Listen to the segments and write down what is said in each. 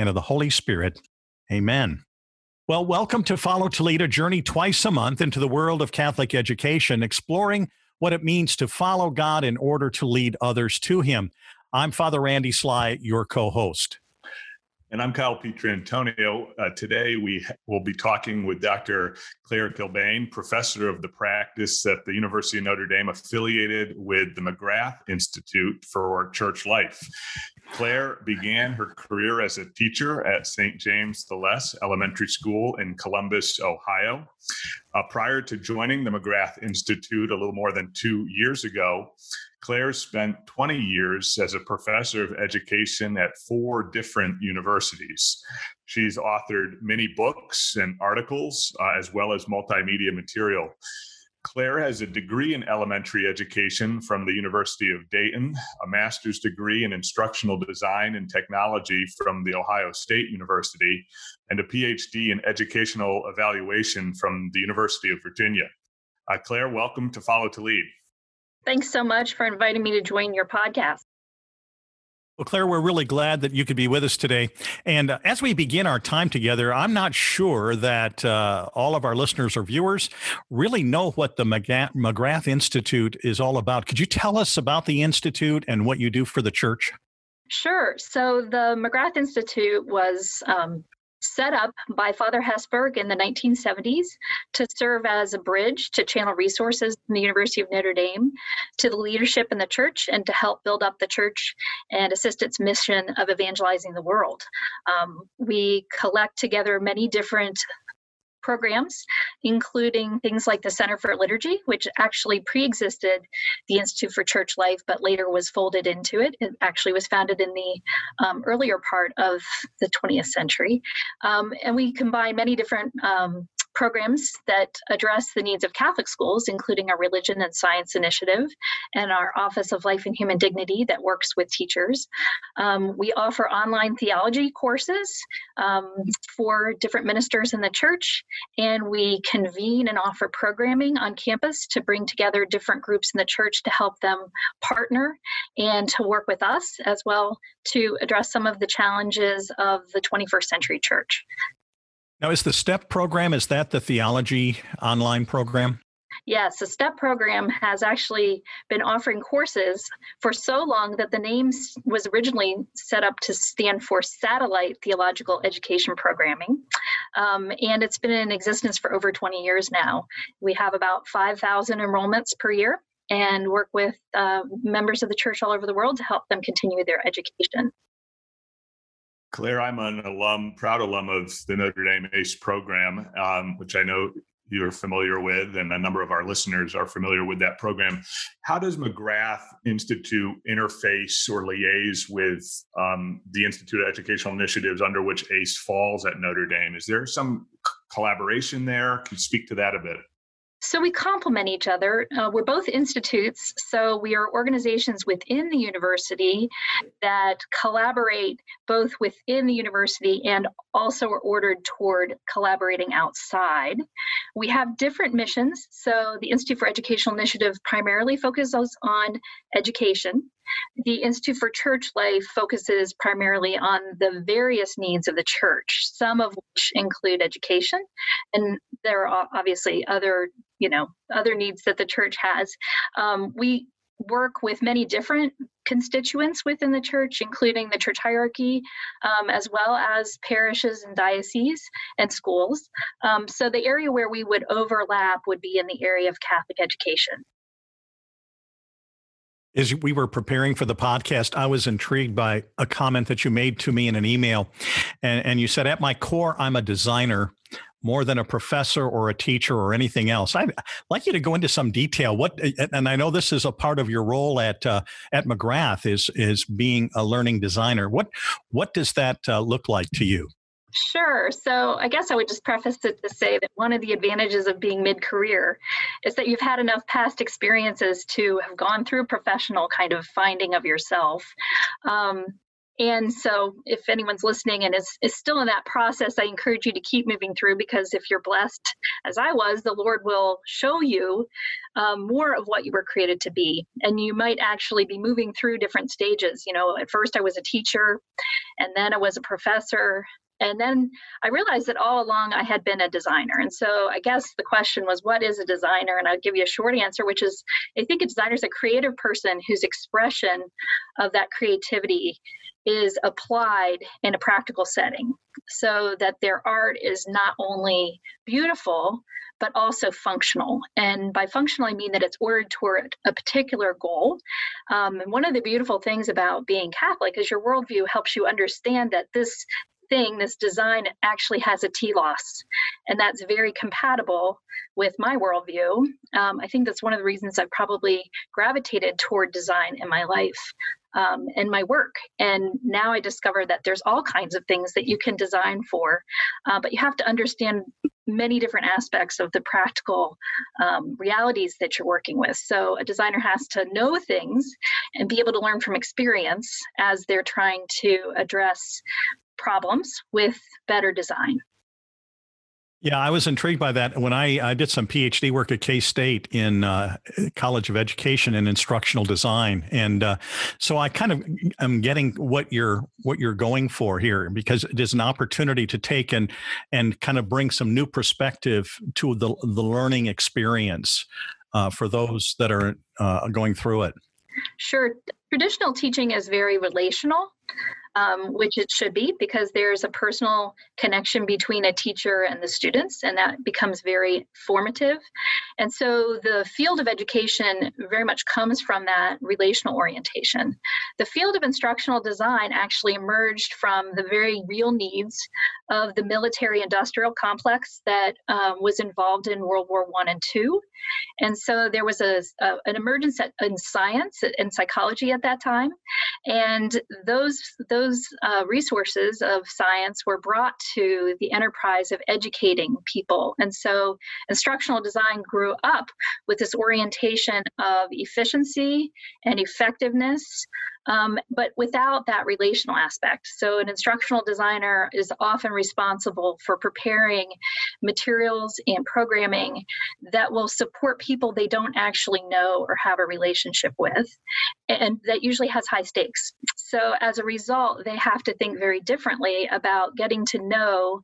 and of the Holy Spirit. Amen. Well, welcome to Follow to Lead, a journey twice a month into the world of Catholic education, exploring what it means to follow God in order to lead others to Him. I'm Father Randy Sly, your co host. And I'm Kyle Pietrantonio. Uh, today we will be talking with Dr. Clare Kilbane, professor of the practice at the University of Notre Dame, affiliated with the McGrath Institute for Church Life. Clare began her career as a teacher at St. James the Less Elementary School in Columbus, Ohio. Uh, prior to joining the McGrath Institute a little more than two years ago, Clare spent 20 years as a professor of education at four different universities. She's authored many books and articles, uh, as well as multimedia material. Clare has a degree in elementary education from the University of Dayton, a master's degree in instructional design and technology from the Ohio State University, and a PhD in educational evaluation from the University of Virginia. Uh, Clare, welcome to Follow to Lead. Thanks so much for inviting me to join your podcast. Well, Clare, we're really glad that you could be with us today. And uh, as we begin our time together, I'm not sure that uh, all of our listeners or viewers really know what the McGrath Institute is all about. Could you tell us about the Institute and what you do for the church? Sure. So the McGrath Institute was um, set up by Father Hesburgh in the 1970s to serve as a bridge to channel resources from the University of Notre Dame to the leadership in the church and to help build up the church and assist its mission of evangelizing the world. Um, we collect together many different programs, including things like the Center for Liturgy, which actually pre existed the Institute for Church Life, but later was folded into it. It actually was founded in the um, earlier part of the 20th century. Um, and we combine many different um, programs that address the needs of Catholic schools, including our Religion and Science Initiative and our Office of Life and Human Dignity that works with teachers. Um, we offer online theology courses um, for different ministers in the church, and we convene and offer programming on campus to bring together different groups in the church to help them partner and to work with us as well to address some of the challenges of the 21st century church. Now, is the STEP program, is that the theology online program? Yes, the STEP program has actually been offering courses for so long that the name was originally set up to stand for Satellite Theological Education Programming. Um, and it's been in existence for over 20 years now. We have about 5,000 enrollments per year and work with uh, members of the church all over the world to help them continue their education. Clare, I'm an alum, proud alum of the Notre Dame ACE program, um, which I know you're familiar with, and a number of our listeners are familiar with that program. How does McGrath Institute interface or liaise with um, the Institute of Educational Initiatives under which ACE falls at Notre Dame? Is there some collaboration there? Can you speak to that a bit? So we complement each other. Uh, we're both institutes, so we are organizations within the university that collaborate both within the university and also are ordered toward collaborating outside. We have different missions. So the Institute for Educational Initiative primarily focuses on education. The Institute for Church Life focuses primarily on the various needs of the church, some of which include education, and there are obviously other, you know, other needs that the church has. Um, we work with many different constituents within the church, including the church hierarchy, um, as well as parishes and dioceses and schools. Um, so the area where we would overlap would be in the area of Catholic education. As we were preparing for the podcast, I was intrigued by a comment that you made to me in an email. And, and you said, At my core, I'm a designer more than a professor or a teacher or anything else. I'd like you to go into some detail. What, and I know this is a part of your role at uh, at McGrath is is being a learning designer. What what does that uh, look like to you? Sure. So I guess I would just preface it to say that one of the advantages of being mid career is that you've had enough past experiences to have gone through professional kind of finding of yourself. Um, and so, if anyone's listening and is, is still in that process, I encourage you to keep moving through because if you're blessed, as I was, the Lord will show you um, more of what you were created to be. And you might actually be moving through different stages. You know, at first I was a teacher, and then I was a professor, and then I realized that all along I had been a designer. And so I guess the question was, what is a designer? And I'll give you a short answer, which is I think a designer is a creative person whose expression of that creativity is applied in a practical setting so that their art is not only beautiful, but also functional. And by functional, I mean that it's ordered toward a particular goal. Um, and one of the beautiful things about being Catholic is your worldview helps you understand that this thing, this design actually has a telos, and that's very compatible with my worldview. Um, I think that's one of the reasons I've probably gravitated toward design in my life. Um, and my work. And now I discover that there's all kinds of things that you can design for, uh, but you have to understand many different aspects of the practical um, realities that you're working with. So a designer has to know things and be able to learn from experience as they're trying to address problems with better design. Yeah, I was intrigued by that when I, I did some PhD work at K State in uh, College of Education and Instructional Design, and uh, so I kind of am getting what you're what you're going for here because it is an opportunity to take and and kind of bring some new perspective to the the learning experience uh, for those that are uh, going through it. Sure, traditional teaching is very relational um, which it should be because there's a personal connection between a teacher and the students, and that becomes very formative. And so the field of education very much comes from that relational orientation. The field of instructional design actually emerged from the very real needs of the military industrial complex that um, was involved in World War One and Two. And so there was a, a, an emergence in science and psychology at that time. And those, those uh, resources of science were brought to the enterprise of educating people. And so instructional design grew up with this orientation of efficiency and effectiveness um, but without that relational aspect. So, an instructional designer is often responsible for preparing materials and programming that will support people they don't actually know or have a relationship with, and that usually has high stakes. So, as a result, they have to think very differently about getting to know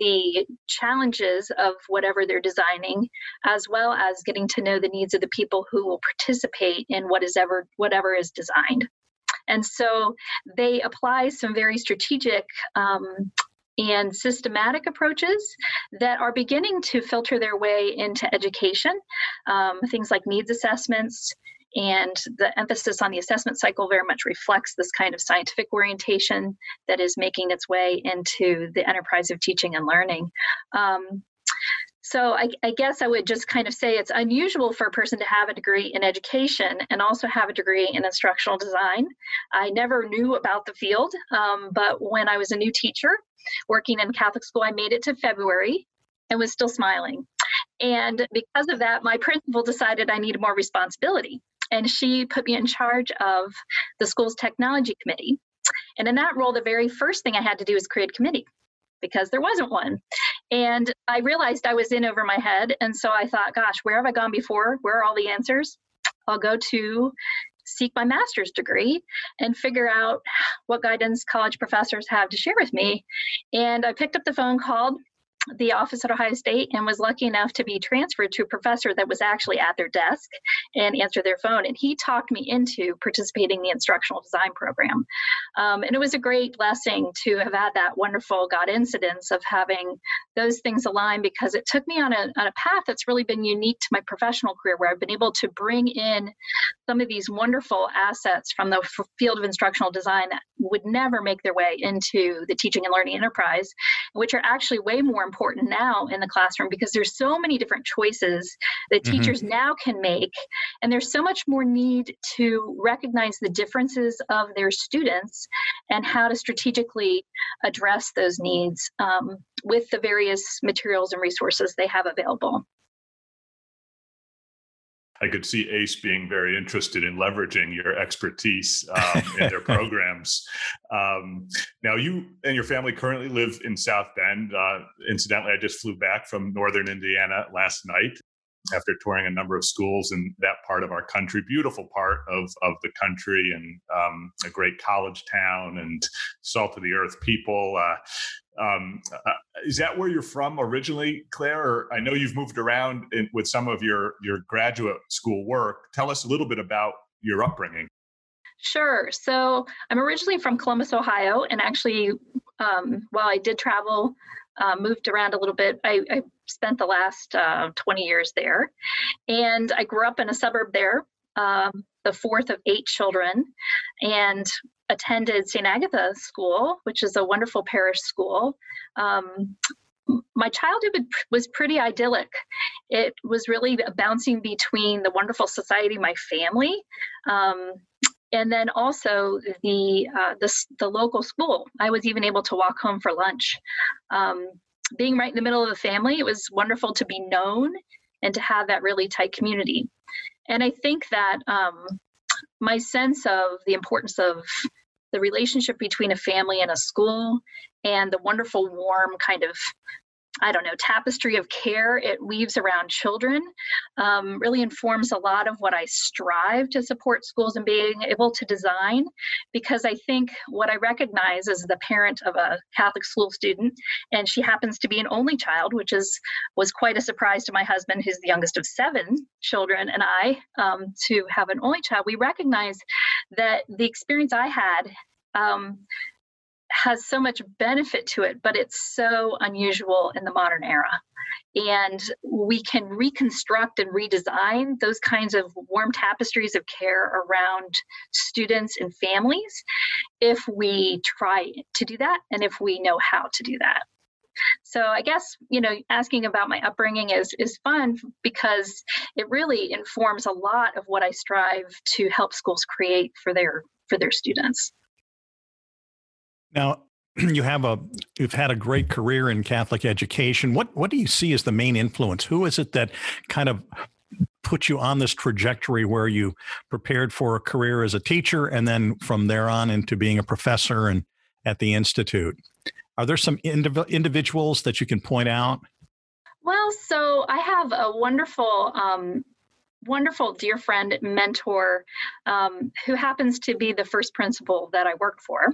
the challenges of whatever they're designing, as well as getting to know the needs of the people who will participate in what is ever whatever is designed. And so they apply some very strategic um, and systematic approaches that are beginning to filter their way into education. Um, things like needs assessments, and the emphasis on the assessment cycle very much reflects this kind of scientific orientation that is making its way into the enterprise of teaching and learning. Um, so I, I, guess I would just kind of say it's unusual for a person to have a degree in education and also have a degree in instructional design. I never knew about the field, um, but when I was a new teacher working in Catholic school, I made it to February and was still smiling. And because of that, my principal decided I needed more responsibility. And she put me in charge of the school's technology committee. And in that role, the very first thing I had to do was create a committee because there wasn't one. And I realized I was in over my head. And so I thought, gosh, where have I gone before? Where are all the answers? I'll go to seek my master's degree and figure out what guidance college professors have to share with me. And I picked up the phone, called the office at Ohio State and was lucky enough to be transferred to a professor that was actually at their desk and answered their phone. And he talked me into participating in the instructional design program. Um, and it was a great blessing to have had that wonderful God incidence of having those things align because it took me on a, on a path that's really been unique to my professional career where I've been able to bring in some of these wonderful assets from the f- field of instructional design that would never make their way into the teaching and learning enterprise, which are actually way more important now in the classroom because there's so many different choices that mm-hmm. teachers now can make and there's so much more need to recognize the differences of their students and how to strategically address those needs um, with the various materials and resources they have available I could see ACE being very interested in leveraging your expertise um, in their programs. Um, now, you and your family currently live in South Bend. Uh, incidentally, I just flew back from Northern Indiana last night after touring a number of schools in that part of our country. Beautiful part of of the country, and um, a great college town, and salt of the earth people. Uh, um, uh, is that where you're from originally, Clare? Or I know you've moved around in, with some of your your graduate school work. Tell us a little bit about your upbringing. Sure. So I'm originally from Columbus, Ohio, and actually, um, while I did travel, uh, moved around a little bit, I, I spent the last uh, 20 years there, and I grew up in a suburb there. Um, the fourth of eight children, and attended St. Agatha School, which is a wonderful parish school. Um, my childhood was pretty idyllic. It was really bouncing between the wonderful society, my family, um, and then also the, uh, the, the local school. I was even able to walk home for lunch. Um, being right in the middle of the family, it was wonderful to be known and to have that really tight community. And I think that um, my sense of the importance of the relationship between a family and a school and the wonderful warm kind of I don't know, tapestry of care it weaves around children um, really informs a lot of what I strive to support schools and being able to design. Because I think what I recognize as the parent of a Catholic school student, and she happens to be an only child, which is was quite a surprise to my husband, who's the youngest of seven children, and I um, to have an only child. We recognize that the experience I had. Um, has so much benefit to it, but it's so unusual in the modern era. And we can reconstruct and redesign those kinds of warm tapestries of care around students and families if we try to do that and if we know how to do that. So I guess you know asking about my upbringing is is fun because it really informs a lot of what I strive to help schools create for their for their students. Now, you have a you've had a great career in Catholic education. What what do you see as the main influence? Who is it that kind of put you on this trajectory where you prepared for a career as a teacher and then from there on into being a professor and at the institute? Are there some indiv- individuals that you can point out? Well, so I have a wonderful um, wonderful dear friend, mentor, um, who happens to be the first principal that I worked for.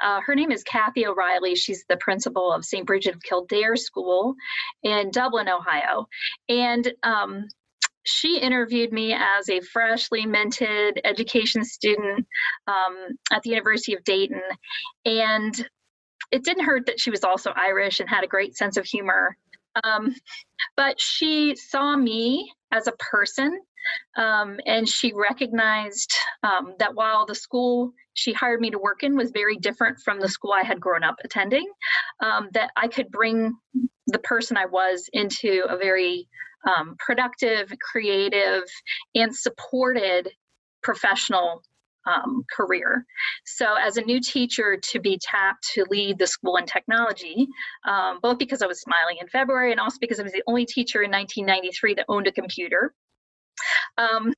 Uh, her name is Kathy O'Reilly. She's the principal of St. Bridget of Kildare School in Dublin, Ohio. And um, she interviewed me as a freshly minted education student um, at the University of Dayton. And it didn't hurt that she was also Irish and had a great sense of humor. Um, but she saw me as a person. Um, and she recognized um, that while the school she hired me to work in was very different from the school I had grown up attending, um, that I could bring the person I was into a very um, productive, creative, and supported professional um, career. So, as a new teacher, to be tapped to lead the school in technology, um, both because I was smiling in February and also because I was the only teacher in 1993 that owned a computer. Um,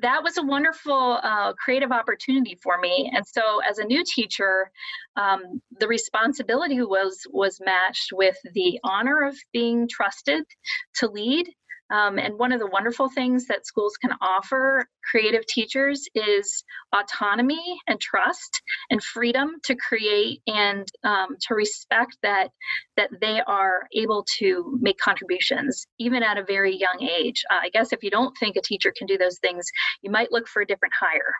that was a wonderful uh, creative opportunity for me. And so as a new teacher um, the responsibility was was matched with the honor of being trusted to lead Um, and one of the wonderful things that schools can offer creative teachers is autonomy and trust and freedom to create and um, to respect that that they are able to make contributions even at a very young age. Uh, I guess if you don't think a teacher can do those things, you might look for a different hire.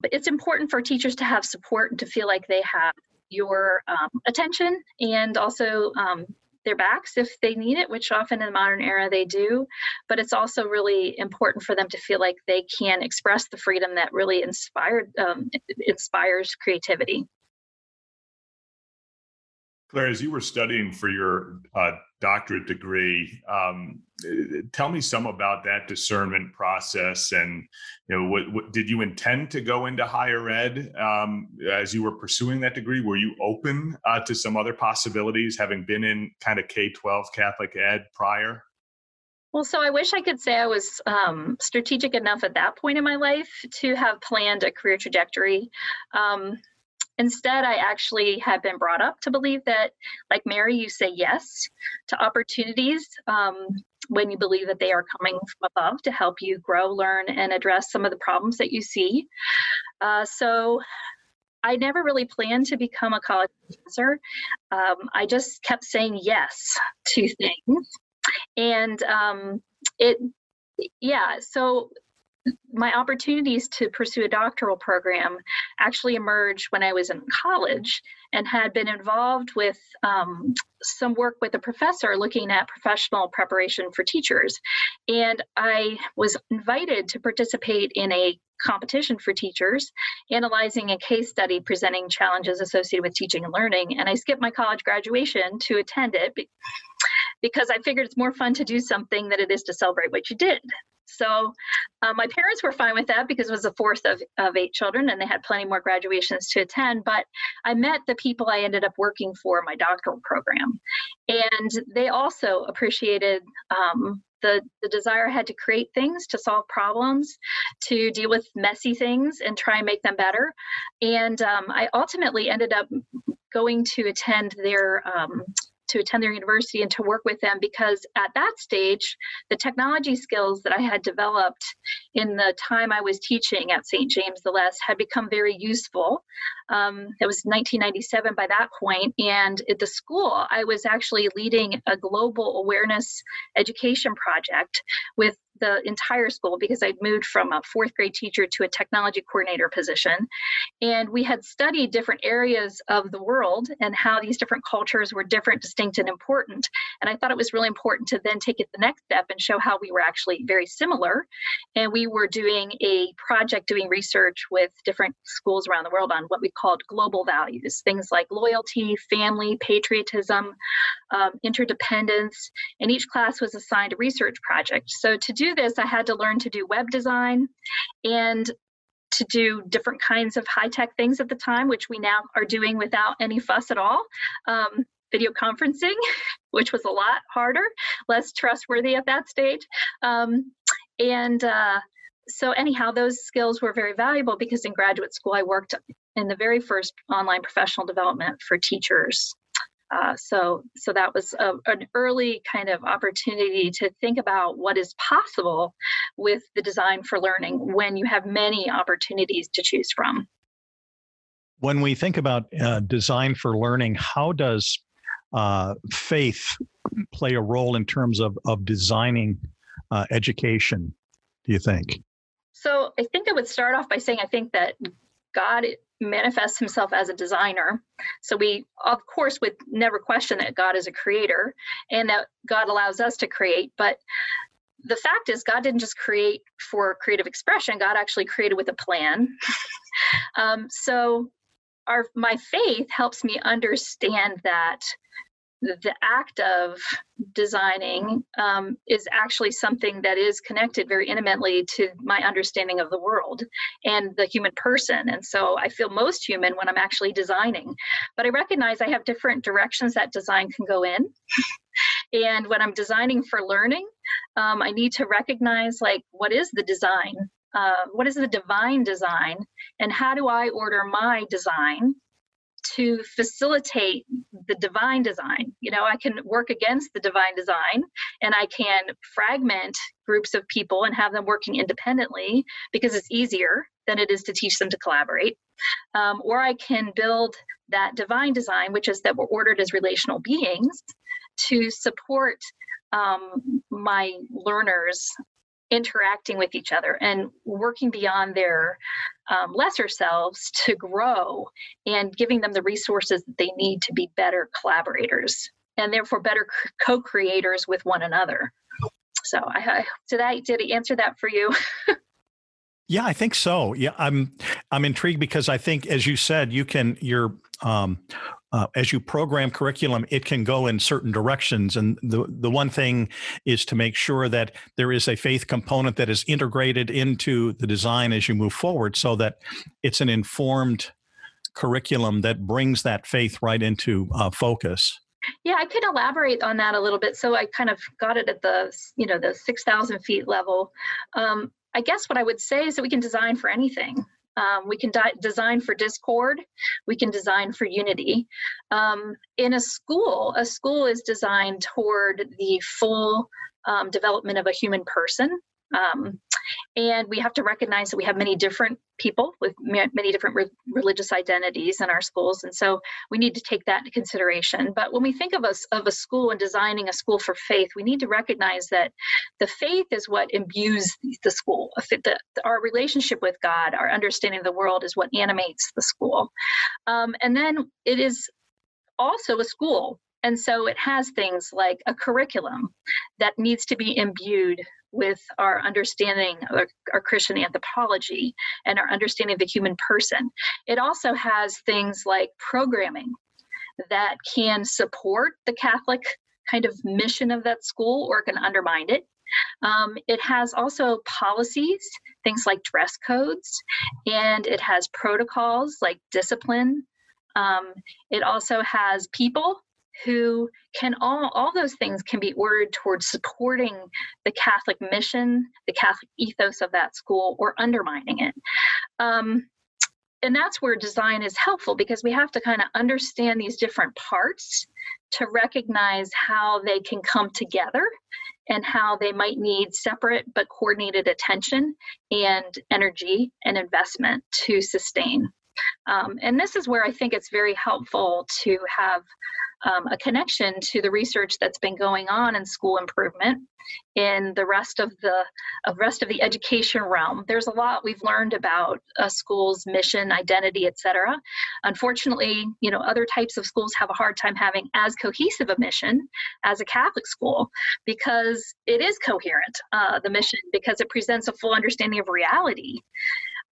But it's important for teachers to have support and to feel like they have your um, attention and also um, their backs if they need it, which often in the modern era they do. But it's also really important for them to feel like they can express the freedom that really inspired um, inspires creativity. Clare, as you were studying for your uh, doctorate degree, um, tell me some about that discernment process. And you know, what, what did you intend to go into higher ed um, as you were pursuing that degree? Were you open uh, to some other possibilities, having been in kind of K twelve Catholic ed prior? Well, so I wish I could say I was um, strategic enough at that point in my life to have planned a career trajectory. Instead, I actually have been brought up to believe that, like Mary, you say yes to opportunities um, when you believe that they are coming from above to help you grow, learn, and address some of the problems that you see. Uh, so I never really planned to become a college professor. Um, I just kept saying yes to things. And um, it, yeah, so my opportunities to pursue a doctoral program actually emerged when I was in college and had been involved with um, some work with a professor looking at professional preparation for teachers. And I was invited to participate in a competition for teachers, analyzing a case study presenting challenges associated with teaching and learning. And I skipped my college graduation to attend it because I figured it's more fun to do something than it is to celebrate what you did. So uh, my parents were fine with that because it was the fourth of, of eight children and they had plenty more graduations to attend. But I met the people I ended up working for my doctoral program. And they also appreciated um, the, the desire I had to create things, to solve problems, to deal with messy things and try and make them better. And um, I ultimately ended up going to attend their um, to attend their university and to work with them because at that stage, the technology skills that I had developed in the time I was teaching at St. James the Less had become very useful. Um, it was 1997 by that point, and at the school, I was actually leading a global awareness education project with the entire school because I'd moved from a fourth grade teacher to a technology coordinator position. And we had studied different areas of the world and how these different cultures were different, distinct, and important. And I thought it was really important to then take it the next step and show how we were actually very similar. And we were doing a project doing research with different schools around the world on what we called global values, things like loyalty, family, patriotism, um, interdependence. And each class was assigned a research project. So to do this, I had to learn to do web design and to do different kinds of high tech things at the time, which we now are doing without any fuss at all. Um, video conferencing, which was a lot harder, less trustworthy at that stage. Um, and uh, so, anyhow, those skills were very valuable because in graduate school, I worked in the very first online professional development for teachers uh, so, so that was a, an early kind of opportunity to think about what is possible with the design for learning when you have many opportunities to choose from. When we think about uh, design for learning, how does uh, faith play a role in terms of, of designing uh, education, do you think? So I think I would start off by saying I think that God manifests himself as a designer. So we, of course, would never question that God is a creator and that God allows us to create. But the fact is, God didn't just create for creative expression, God actually created with a plan. um, so our my faith helps me understand that the act of designing um, is actually something that is connected very intimately to my understanding of the world and the human person. And so I feel most human when I'm actually designing. But I recognize I have different directions that design can go in. and when I'm designing for learning, um, I need to recognize like what is the design? Uh, what is the divine design? And how do I order my design to facilitate the divine design. You know, I can work against the divine design and I can fragment groups of people and have them working independently because it's easier than it is to teach them to collaborate. Um, or I can build that divine design, which is that we're ordered as relational beings to support um, my learners interacting with each other and working beyond their um, lesser selves to grow and giving them the resources that they need to be better collaborators and therefore better co-creators with one another so I, I did i did I answer that for you Yeah, I think so. Yeah, I'm I'm intrigued because I think, as you said, you can you're um, uh, as you program curriculum, it can go in certain directions, and the the one thing is to make sure that there is a faith component that is integrated into the design as you move forward, so that it's an informed curriculum that brings that faith right into uh, focus. Yeah, I could elaborate on that a little bit. So I kind of got it at the you know the six thousand feet level. Um, I guess what I would say is that we can design for anything. Um, we can di- design for discord. We can design for unity. Um, in a school, a school is designed toward the full um, development of a human person. Um, and we have to recognize that we have many different people with many different re- religious identities in our schools. And so we need to take that into consideration. But when we think of a, of a school and designing a school for faith, we need to recognize that the faith is what imbues the school. The, our relationship with God, our understanding of the world is what animates the school. Um, and then it is also a school and so it has things like a curriculum that needs to be imbued with our understanding of our, Christian anthropology and our understanding of the human person. It also has things like programming that can support the Catholic kind of mission of that school or can undermine it. Um, it has also policies, things like dress codes, and it has protocols like discipline. Um, it also has people who can all all those things can be ordered towards supporting the catholic mission the catholic ethos of that school or undermining it. Um, and that's where design is helpful because we have to kind of understand these different parts to recognize how they can come together and how they might need separate but coordinated attention and energy and investment to sustain um, and this is where I think it's very helpful to have um, a connection to the research that's been going on in school improvement in the rest of the of rest of the education realm. There's a lot we've learned about a school's mission identity etc unfortunately you know other types of schools have a hard time having as cohesive a mission as a catholic school because it is coherent uh, the mission because it presents a full understanding of reality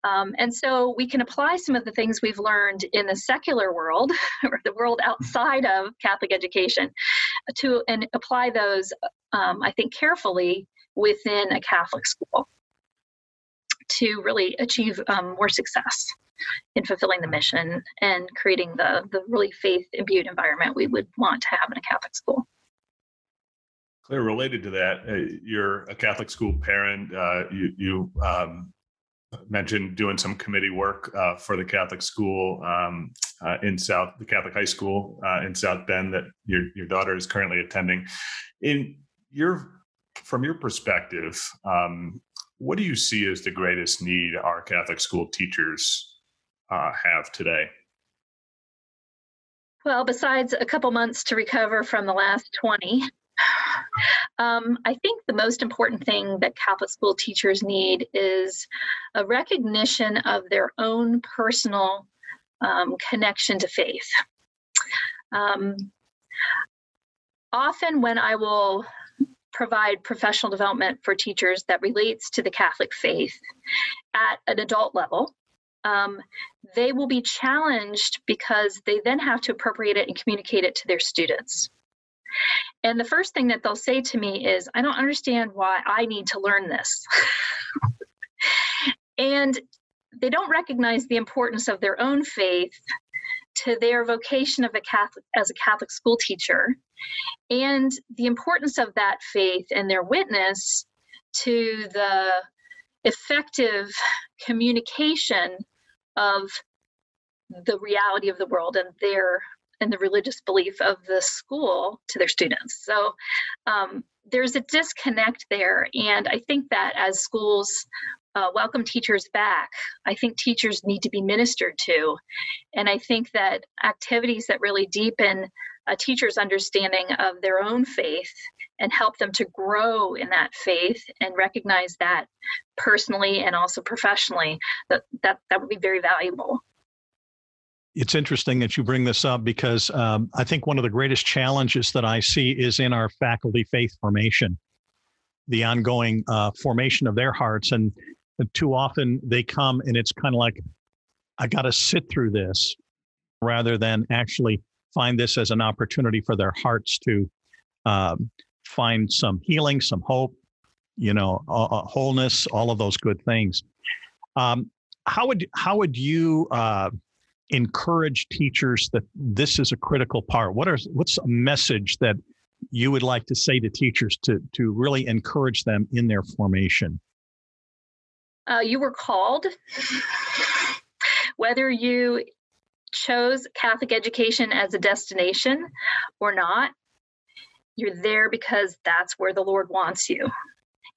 um, and so we can apply some of the things we've learned in the secular world or the world outside of Catholic education to and apply those, um, I think, carefully within a Catholic school to really achieve um, more success in fulfilling the mission and creating the, the really faith imbued environment we would want to have in a Catholic school. Clare, related to that, uh, you're a Catholic school parent. Uh, you, you um, mentioned doing some committee work uh, for the Catholic school um, uh, in South, the Catholic high school uh, in South Bend that your your daughter is currently attending. In your, from your perspective, um, what do you see as the greatest need our Catholic school teachers uh, have today? Well, besides a couple months to recover from the last 20, um, I think the most important thing that Catholic school teachers need is a recognition of their own personal um, connection to faith. Um, often, when I will provide professional development for teachers that relates to the Catholic faith at an adult level, um, they will be challenged because they then have to appropriate it and communicate it to their students. And the first thing that they'll say to me is, I don't understand why I need to learn this. and they don't recognize the importance of their own faith to their vocation of a Catholic as a Catholic school teacher and the importance of that faith and their witness to the effective communication of the reality of the world and their and the religious belief of the school to their students. So um, there's a disconnect there. And I think that as schools uh, welcome teachers back, I think teachers need to be ministered to. And I think that activities that really deepen a teacher's understanding of their own faith and help them to grow in that faith and recognize that personally and also professionally that that, that would be very valuable it's interesting that you bring this up because um, I think one of the greatest challenges that I see is in our faculty faith formation, the ongoing uh, formation of their hearts. And too often they come and it's kind of like, I got to sit through this rather than actually find this as an opportunity for their hearts to um, find some healing, some hope, you know, uh, wholeness, all of those good things. Um, how would how would you uh, encourage teachers that this is a critical part? What are what's a message that you would like to say to teachers to to really encourage them in their formation? Uh, you were called, whether you chose Catholic education as a destination or not. You're there because that's where the Lord wants you.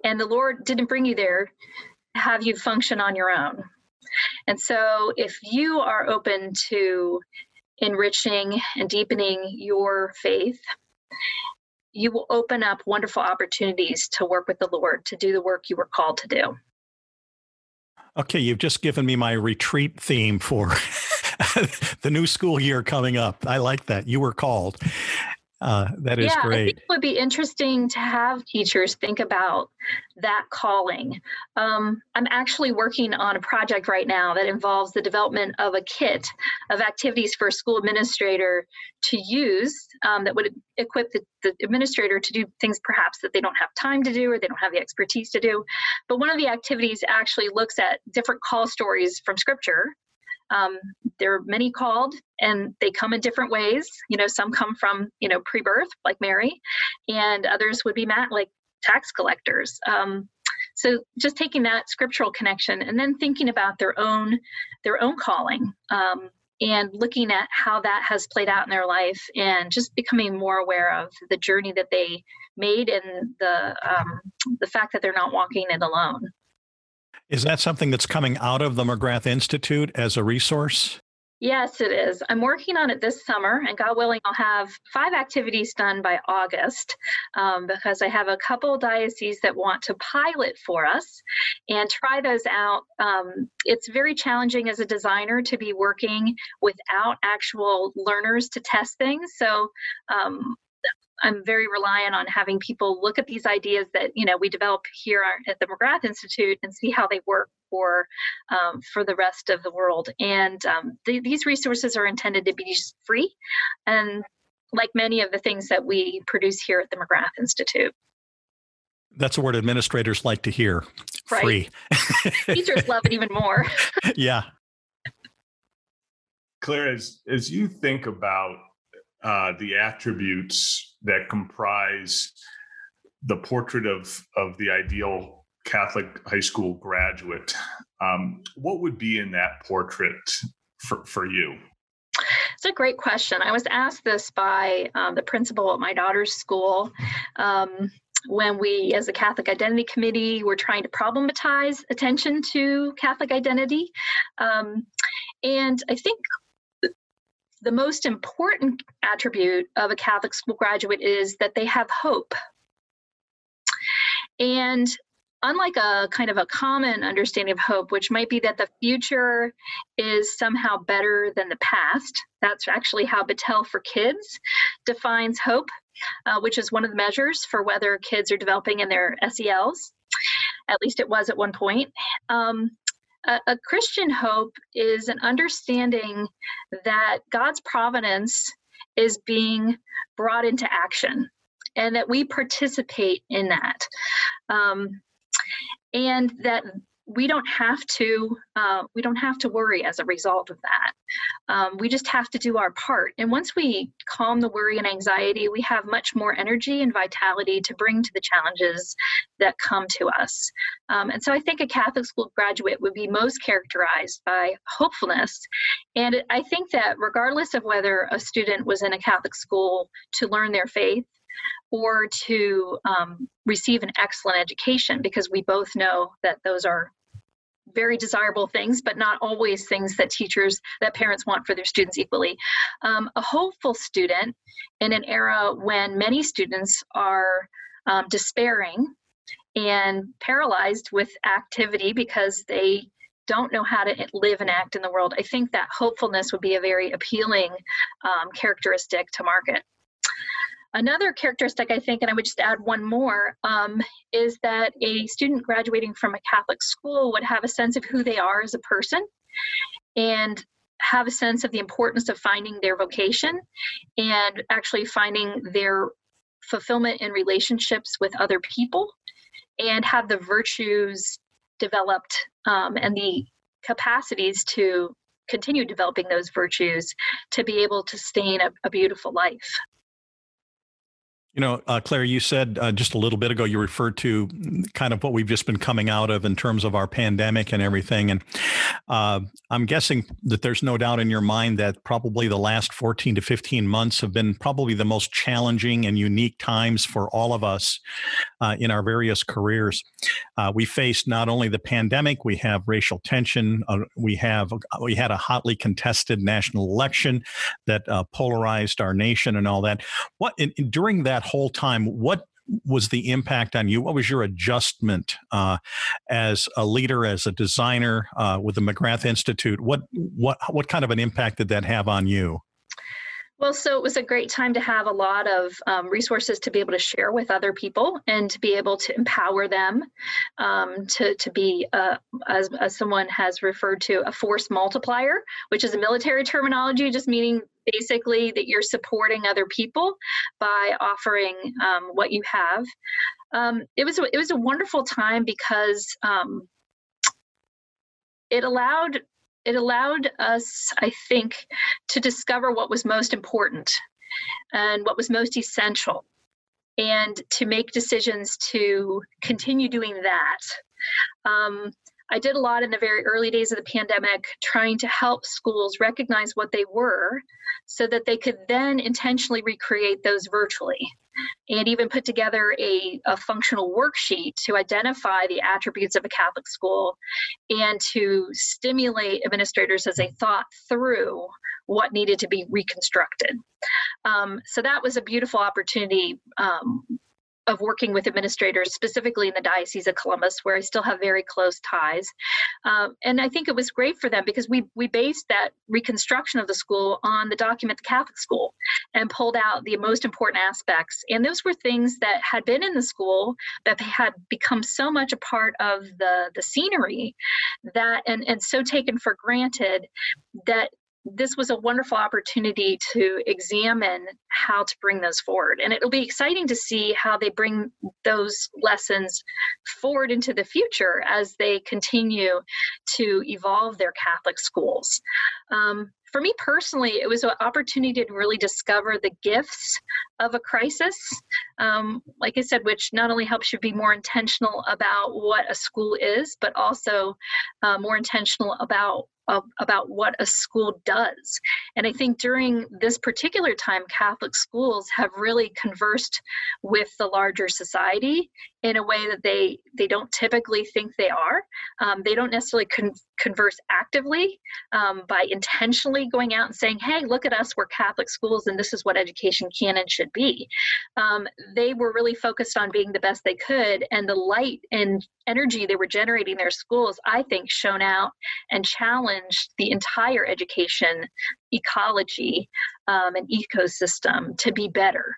And the Lord didn't bring you there have you function on your own. And so, if you are open to enriching and deepening your faith, you will open up wonderful opportunities to work with the Lord, to do the work you were called to do. Okay, you've just given me my retreat theme for the new school year coming up. I like that. You were called. Uh, that is yeah, great. I think it would be interesting to have teachers think about that calling. Um, I'm actually working on a project right now that involves the development of a kit of activities for a school administrator to use um, that would equip the, the administrator to do things perhaps that they don't have time to do or they don't have the expertise to do. But one of the activities actually looks at different call stories from scripture um, there are many called and they come in different ways. You know, some come from, you know, pre birth, like Mary, and others would be mat- like tax collectors. Um, so just taking that scriptural connection and then thinking about their own their own calling um, and looking at how that has played out in their life and just becoming more aware of the journey that they made and the um, the fact that they're not walking it alone is that something that's coming out of the McGrath Institute as a resource? Yes, it is. I'm working on it this summer, and God willing, I'll have five activities done by August um, because I have a couple dioceses that want to pilot for us and try those out. Um, it's very challenging as a designer to be working without actual learners to test things. So um, I'm very reliant on having people look at these ideas that you know we develop here at the McGrath Institute and see how they work for um, for the rest of the world. And um, th- these resources are intended to be free, and like many of the things that we produce here at the McGrath Institute. That's a word administrators like to hear. Right. Free. Teachers love it even more. yeah. Clare, as as you think about uh, the attributes that comprise the portrait of of the ideal Catholic high school graduate. Um, what would be in that portrait for, for you? It's a great question. I was asked this by um, the principal at my daughter's school. Um, when we, as a Catholic Identity Committee, were trying to problematize attention to Catholic identity. Um, and I think the most important attribute of a Catholic school graduate is that they have hope. And unlike a kind of a common understanding of hope, which might be that the future is somehow better than the past, that's actually how Battelle for Kids defines hope, uh, which is one of the measures for whether kids are developing in their SELs. At least it was at one point. Um, a, a Christian hope is an understanding that God's providence is being brought into action and that we participate in that. Um, and that we don't have to uh, we don't have to worry as a result of that. Um, we just have to do our part. And once we calm the worry and anxiety we have much more energy and vitality to bring to the challenges that come to us. Um, and so i think a catholic school graduate would be most characterized by hopefulness. And i think that regardless of whether a student was in a catholic school to learn their faith or to um, receive an excellent education because we both know that those are very desirable things, but not always things that teachers, that parents want for their students equally. Um, a hopeful student in an era when many students are um, despairing and paralyzed with activity because they don't know how to live and act in the world, I think that hopefulness would be a very appealing um, characteristic to market. Another characteristic, I think, and I would just add one more, um, is that a student graduating from a Catholic school would have a sense of who they are as a person and have a sense of the importance of finding their vocation and actually finding their fulfillment in relationships with other people and have the virtues developed um, and the capacities to continue developing those virtues to be able to sustain a, a beautiful life. You know, uh, Clare, you said uh, just a little bit ago, you referred to kind of what we've just been coming out of in terms of our pandemic and everything. And uh, I'm guessing that there's no doubt in your mind that probably the last 14 to 15 months have been probably the most challenging and unique times for all of us uh, in our various careers. Uh, we faced not only the pandemic, we have racial tension, uh, we have we had a hotly contested national election that polarized our nation and all that. What in, in, during that that whole time, what was the impact on you? What was your adjustment uh, as a leader, as a designer uh, with the McGrath Institute? What what what kind of an impact did that have on you? Well, so it was a great time to have a lot of um, resources to be able to share with other people and to be able to empower them um, to, to be, uh, as, as someone has referred to, a force multiplier, which is a military terminology, just meaning basically that you're supporting other people by offering um, what you have. Um, it was it was a wonderful time because um, it allowed it allowed us, I think, to discover what was most important and what was most essential and to make decisions to continue doing that. Um, I did a lot in the very early days of the pandemic trying to help schools recognize what they were so that they could then intentionally recreate those virtually and even put together a, a functional worksheet to identify the attributes of a Catholic school and to stimulate administrators as they thought through what needed to be reconstructed. Um, so that was a beautiful opportunity um, of working with administrators, specifically in the Diocese of Columbus, where I still have very close ties. Um, and I think it was great for them because we we based that reconstruction of the school on the document the Catholic school and pulled out the most important aspects. And those were things that had been in the school that had become so much a part of the the scenery that and and so taken for granted that this was a wonderful opportunity to examine how to bring those forward. And it'll be exciting to see how they bring those lessons forward into the future as they continue to evolve their Catholic schools. Um, for me personally, it was an opportunity to really discover the gifts of a crisis. Um, like I said, which not only helps you be more intentional about what a school is, but also uh, more intentional about of, about what a school does. And I think during this particular time, Catholic schools have really conversed with the larger society in a way that they they don't typically think they are. Um, they don't necessarily con- converse actively um, by intentionally going out and saying, "Hey, look at us, we're Catholic schools, and this is what education can and should be." Um, they were really focused on being the best they could, and the light and energy they were generating in their schools, I think, shone out and challenged the entire education ecology um, and ecosystem to be better.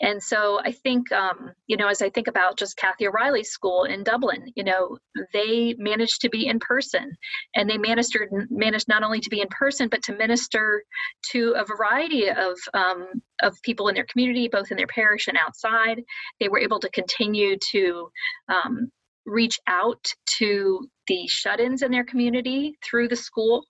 And so I think, um, you know, as I think about just Kathy O'Reilly's school in Dublin, you know, they managed to be in person and they managed, managed not only to be in person, but to minister to a variety of, um, of people in their community, both in their parish and outside. They were able to continue to um, reach out to the shut ins in their community through the school,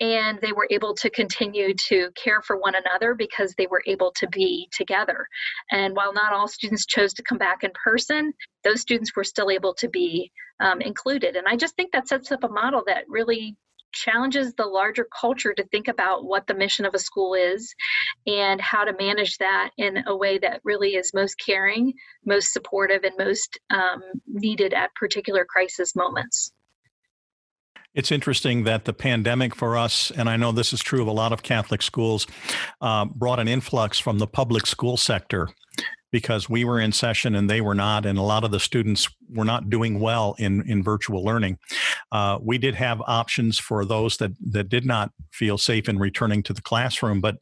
and they were able to continue to care for one another because they were able to be together. And while not all students chose to come back in person, those students were still able to be um, included. And I just think that sets up a model that really challenges the larger culture to think about what the mission of a school is and how to manage that in a way that really is most caring, most supportive, and most um, needed at particular crisis moments. It's interesting that the pandemic for us, and I know this is true of a lot of Catholic schools, uh, brought an influx from the public school sector because we were in session and they were not, and a lot of the students were not doing well in in virtual learning. Uh, we did have options for those that that did not feel safe in returning to the classroom. But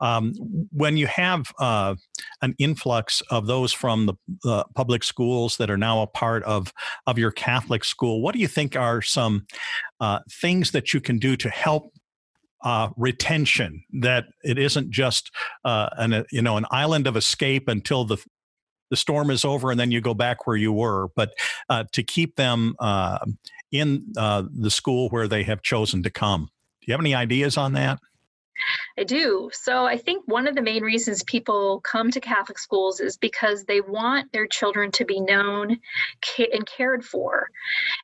um, when you have uh, an influx of those from the uh, public schools that are now a part of of your Catholic school, what do you think are some uh, things that you can do to help uh, retention that it isn't just uh, an you know an island of escape until the the storm is over and then you go back where you were but uh, to keep them uh, in uh, the school where they have chosen to come do you have any ideas on that I do. So I think one of the main reasons people come to Catholic schools is because they want their children to be known and cared for,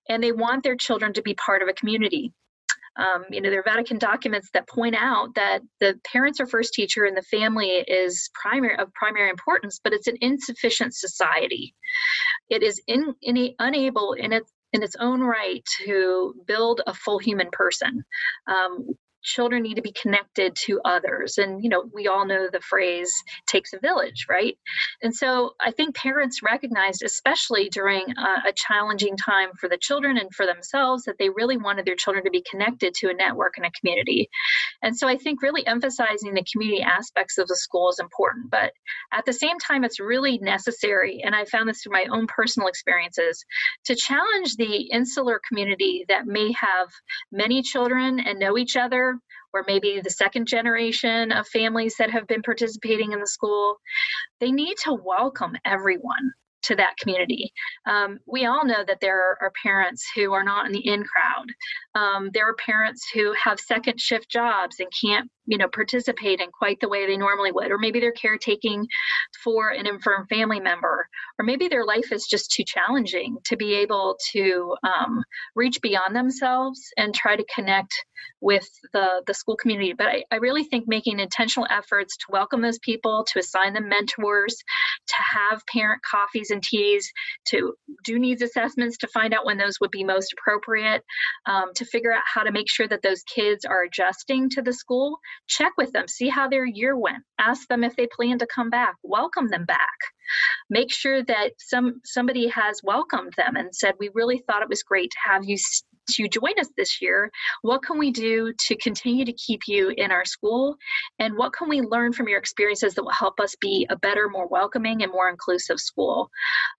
and they want their children to be part of a community. Um, you know, there are Vatican documents that point out that the parents are first teacher and the family is primary of primary importance, but it's an insufficient society. It is in, in unable in its in its own right to build a full human person. Um, children need to be connected to others. And you know we all know the phrase takes a village right? And so i think parents recognized especially during a, a, challenging time for the children and for themselves that they really wanted their children to be connected to a network and a community. And so i think really emphasizing the community aspects of the school is important. But at the same time it's really necessary and i found this through my own personal experiences to challenge the insular community that may have many children and know each other or maybe the second generation of families that have been participating in the school, they need to welcome everyone to that community. Um, we all know that there are parents who are not in the in crowd. Um, there are parents who have second shift jobs and can't you know participate in quite the way they normally would or maybe they're caretaking for an infirm family member or maybe their life is just too challenging to be able to um, reach beyond themselves and try to connect with the, the school community but I, I really think making intentional efforts to welcome those people to assign them mentors to have parent coffees and teas to do needs assessments to find out when those would be most appropriate um, to figure out how to make sure that those kids are adjusting to the school. Check with them, see how their year went, ask them if they plan to come back, welcome them back. Make sure that some somebody has welcomed them and said, "We really thought it was great to have you to join us this year. What can we do to continue to keep you in our school? And what can we learn from your experiences that will help us be a better, more welcoming, and more inclusive school?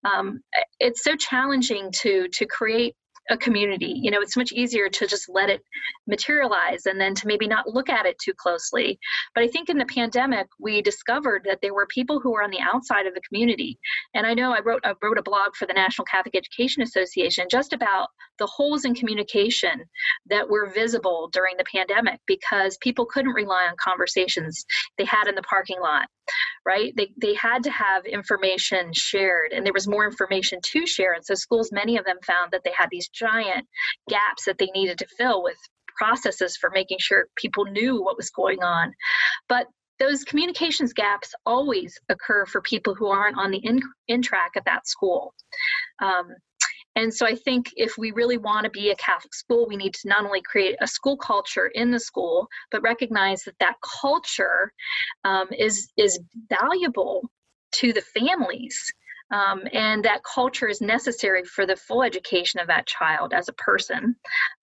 Um, it's so challenging to to create a community. You know, it's much easier to just let it materialize and then to maybe not look at it too closely. But I think in the pandemic, we discovered that there were people who were on the outside of the community. And I know I wrote I wrote a blog for the National Catholic Education Association just about the holes in communication that were visible during the pandemic because people couldn't rely on conversations they had in the parking lot right? They, they had to have information shared, and there was more information to share. And so, schools, many of them found that they had these giant gaps that they needed to fill with processes for making sure people knew what was going on. But those communications gaps always occur for people who aren't on the in, in track at that school. Um, and so I think if we really want to be a Catholic school, we need to not only create a school culture in the school, but recognize that that culture um, is is valuable to the families um, and that culture is necessary for the full education of that child as a person.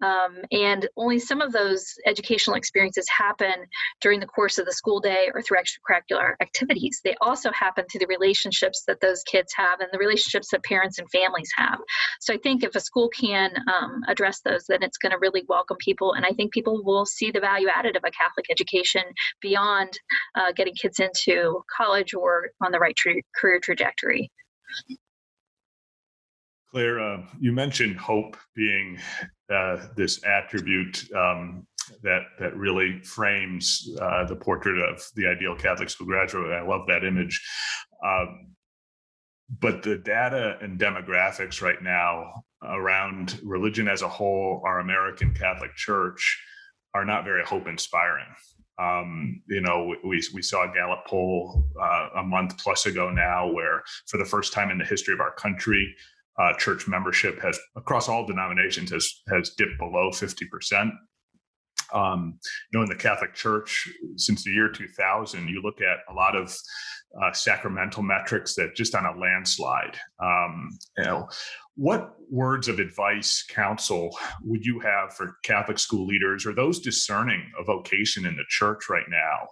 Um, and only some of those educational experiences happen during the course of the school day or through extracurricular activities. They also happen through the relationships that those kids have and the relationships that parents and families have. So I think if a school can um, address those, then it's going to really welcome people. And I think people will see the value added of a Catholic education beyond uh, getting kids into college or on the right tra- career trajectory. Clare, uh, you mentioned hope being uh, this attribute um, that that really frames uh, the portrait of the ideal Catholic school graduate. I love that image. Um, but the data and demographics right now around religion as a whole, our American Catholic Church, are not very hope inspiring. Um, you know, we, we saw a Gallup poll uh, a month plus ago now, where for the first time in the history of our country, uh, church membership has across all denominations has has dipped below 50 percent. Um, you know, in the Catholic Church since the year 2000, you look at a lot of uh, sacramental metrics that just on a landslide. Um, you know, what words of advice, counsel would you have for Catholic school leaders or those discerning a vocation in the church right now,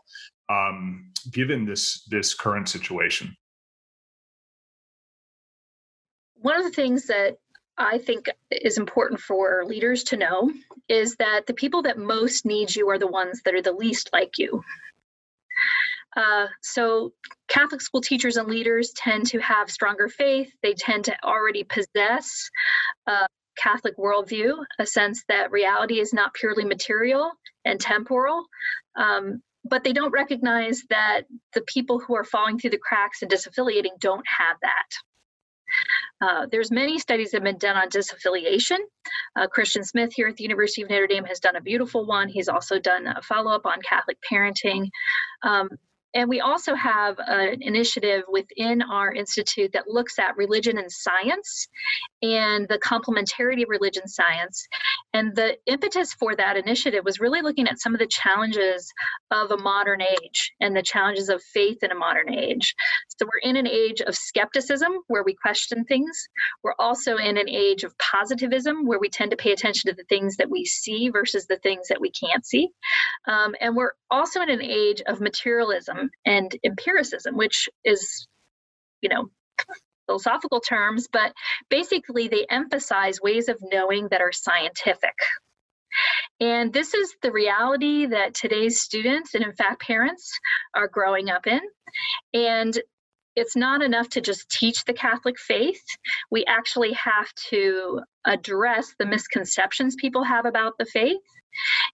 um, given this this current situation? One of the things that I think is important for leaders to know is that the people that most need you are the ones that are the least like you. Uh, so, Catholic school teachers and leaders tend to have stronger faith. They tend to already possess a Catholic worldview, a sense that reality is not purely material and temporal. Um, but they don't recognize that the people who are falling through the cracks and disaffiliating don't have that. Uh, there's many studies that have been done on disaffiliation. Uh, Christian Smith here at the University of Notre Dame has done a beautiful one. He's also done a follow-up on Catholic parenting. Um, and we also have an initiative within our institute that looks at religion and science and the complementarity of religion science. And the impetus for that initiative was really looking at some of the challenges of a modern age and the challenges of faith in a modern age. So we're in an age of skepticism where we question things. We're also in an age of positivism where we tend to pay attention to the things that we see versus the things that we can't see. Um, and we're also in an age of materialism and empiricism, which is, you know, philosophical terms, but basically they emphasize ways of knowing that are scientific. And this is the reality that today's students, and in fact, parents, are growing up in. And it's not enough to just teach the Catholic faith. We actually have to address the misconceptions people have about the faith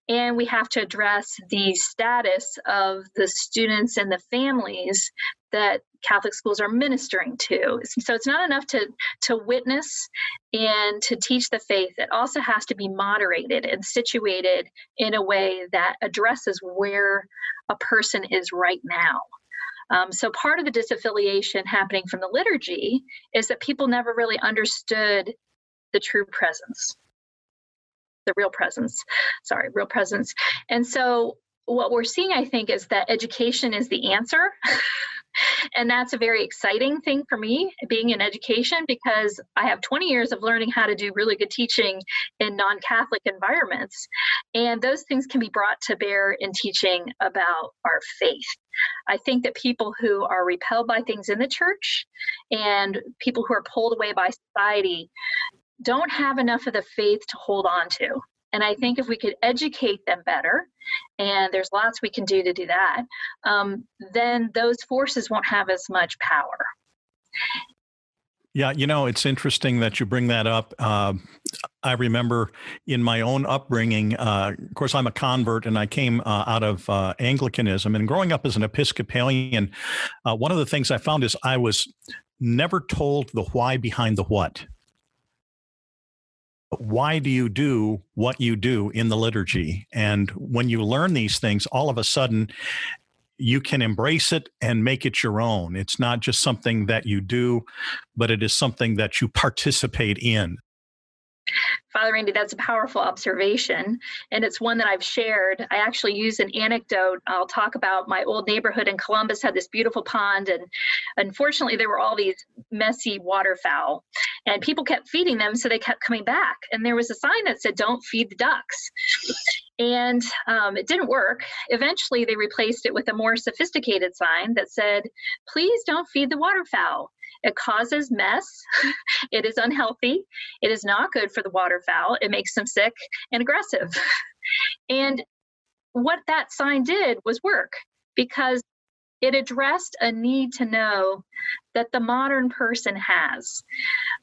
and we have to address the status of the students and the families that Catholic schools are ministering to. So it's not enough to, to witness and to teach the faith. It also has to be moderated and situated in a way that addresses where a person is right now. Um, so part of the disaffiliation happening from the liturgy is that people never really understood the true presence the real presence sorry real presence. And so what we're seeing i think is that education is the answer. And that's a very exciting thing for me being in education because i have 20 years of learning how to do really good teaching in non-catholic environments. And those things can be brought to bear in teaching about our faith. I think that people who are repelled by things in the church and people who are pulled away by society don't have enough of the faith to hold on to. And I think if we could educate them better, and there's lots we can do to do that, um, then those forces won't have as much power. Yeah, you know, it's interesting that you bring that up. Uh, I remember in my own upbringing, uh, of course, I'm a convert and I came uh, out of uh, Anglicanism. And growing up as an Episcopalian, uh, one of the things I found is I was never told the why behind the what why do you do what you do in the liturgy? And when you learn these things, all of a sudden, you can embrace it and make it your own. It's not just something that you do, but it is something that you participate in. Father Randy, that's a powerful observation. And it's one that I've shared. I actually use an anecdote. I'll talk about my old neighborhood in Columbus had this beautiful pond. And unfortunately, there were all these messy waterfowl. And people kept feeding them, so they kept coming back. And there was a sign that said, Don't feed the ducks. And um, it didn't work. Eventually, they replaced it with a more sophisticated sign that said, Please don't feed the waterfowl. It causes mess. it is unhealthy. It is not good for the waterfowl. It makes them sick and aggressive. and what that sign did was work because it addressed a need to know that the modern person has.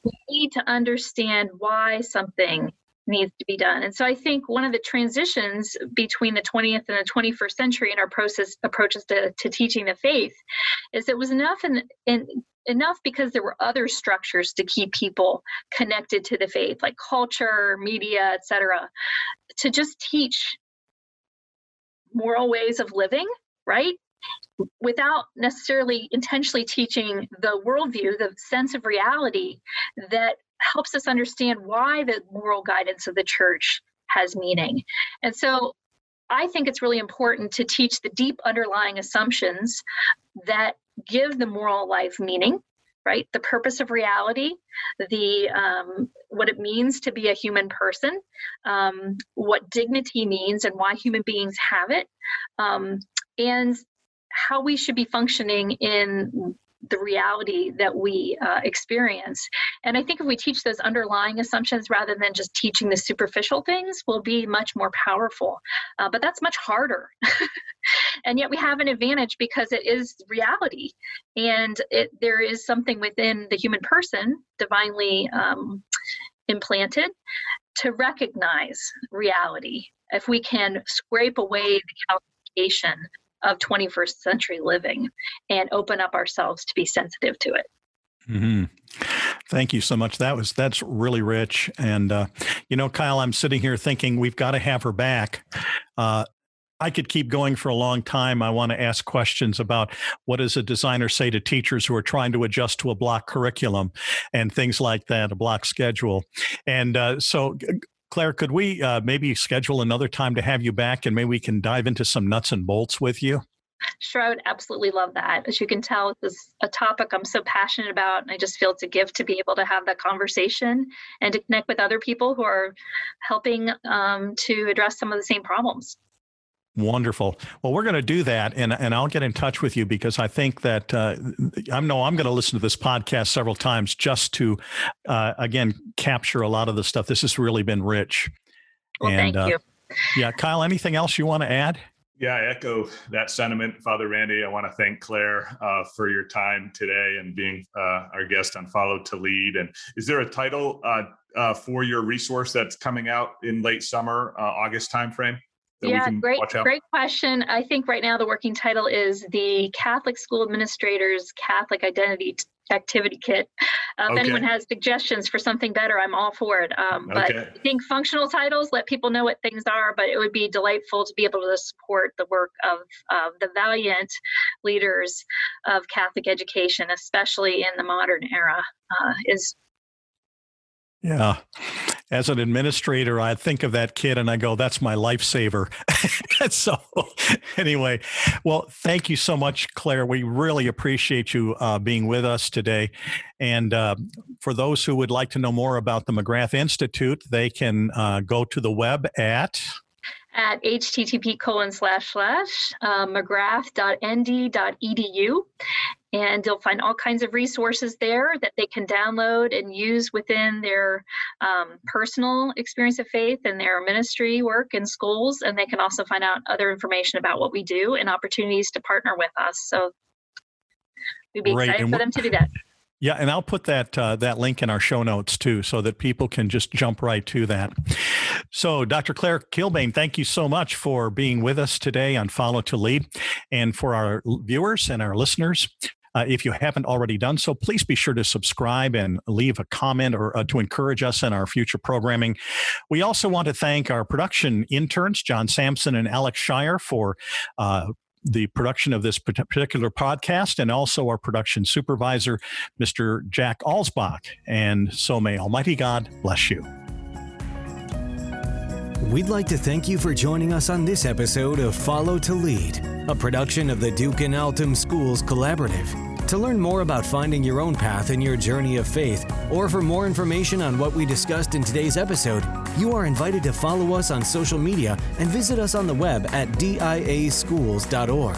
we need to understand why something needs to be done. And so I think one of the transitions between the 20th and the 21st century in our process approaches to, to teaching the faith is it was enough in, in enough because there were other structures to keep people connected to the faith like culture media etc to just teach moral ways of living right without necessarily intentionally teaching the worldview the sense of reality that helps us understand why the moral guidance of the church has meaning. And so I think it's really important to teach the deep underlying assumptions that give the moral life meaning right? The purpose of reality the um, what it means to be a human person um, what dignity means and why human beings have it um, and how we should be functioning in the reality that we uh, experience. And I think if we teach those underlying assumptions rather than just teaching the superficial things, will be much more powerful. Uh, but that's much harder. and yet we have an advantage because it is reality. And it, there is something within the human person, divinely um, implanted, to recognize reality. If we can scrape away the calcification of 21st century living and open up ourselves to be sensitive to it. Mm-hmm. Thank you so much. That was that's really rich. And uh, you know, Kyle, I'm sitting here thinking we've got to have her back. Uh, I could keep going for a long time. I want to ask questions about what does a designer say to teachers who are trying to adjust to a block curriculum and things like that, a block schedule. And uh, so, Clare, could we uh, maybe schedule another time to have you back and maybe we can dive into some nuts and bolts with you? Sure, I would absolutely love that. As you can tell, this is a topic I'm so passionate about, and I just feel it's a gift to be able to have that conversation and to connect with other people who are helping um, to address some of the same problems. Wonderful. Well, we're going to do that, and and I'll get in touch with you because I think that uh, I know I'm going to listen to this podcast several times just to, uh, again, capture a lot of the stuff. This has really been rich. Well, and, thank uh. Yeah, Kyle. Anything else you want to add? Yeah, I echo that sentiment, Father Randy. I want to thank Clare uh, for your time today and being uh, our guest on Follow to Lead. And is there a title uh, uh for your resource that's coming out in late summer, uh, August timeframe? Yeah, great, great question. I think right now the working title is the Catholic School Administrators Catholic Identity Activity Kit. Uh, if okay. anyone has suggestions for something better, I'm all for it. Um, but okay. I think functional titles let people know what things are, but it would be delightful to be able to support the work of, of the valiant leaders of Catholic education, especially in the modern era, uh, is yeah. As an administrator, I think of that kid and I go, that's my lifesaver. so, anyway, well, thank you so much, Clare. We really appreciate you uh, being with us today. And uh, for those who would like to know more about the McGrath Institute, they can uh, go to the web at at http colon slash slash uh, mcgrath.nd.edu and you'll find all kinds of resources there that they can download and use within their um, personal experience of faith and their ministry work in schools. And they can also find out other information about what we do and opportunities to partner with us. So we'd be excited and for them to do that yeah, and I'll put that uh, that link in our show notes too, so that people can just jump right to that. So, Dr. Clare Kilbane, thank you so much for being with us today on Follow to Lead, and for our viewers and our listeners. Uh, if you haven't already done so, please be sure to subscribe and leave a comment or uh, to encourage us in our future programming. We also want to thank our production interns, John Sampson and Alex Shire, for uh, the production of this particular podcast and also our production supervisor, Mr. Jack Alsbach. And so may Almighty God bless you. We'd like to thank you for joining us on this episode of Follow to Lead, a production of the Duc in Altum Schools Collaborative. To learn more about finding your own path in your journey of faith, or for more information on what we discussed in today's episode, you are invited to follow us on social media and visit us on the web at diaschools.org.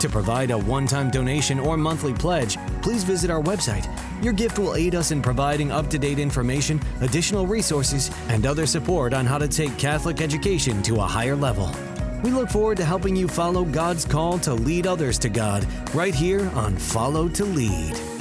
To provide a one time donation or monthly pledge, please visit our website. Your gift will aid us in providing up to date information, additional resources, and other support on how to take Catholic education to a higher level. We look forward to helping you follow God's call to lead others to God right here on Follow to Lead.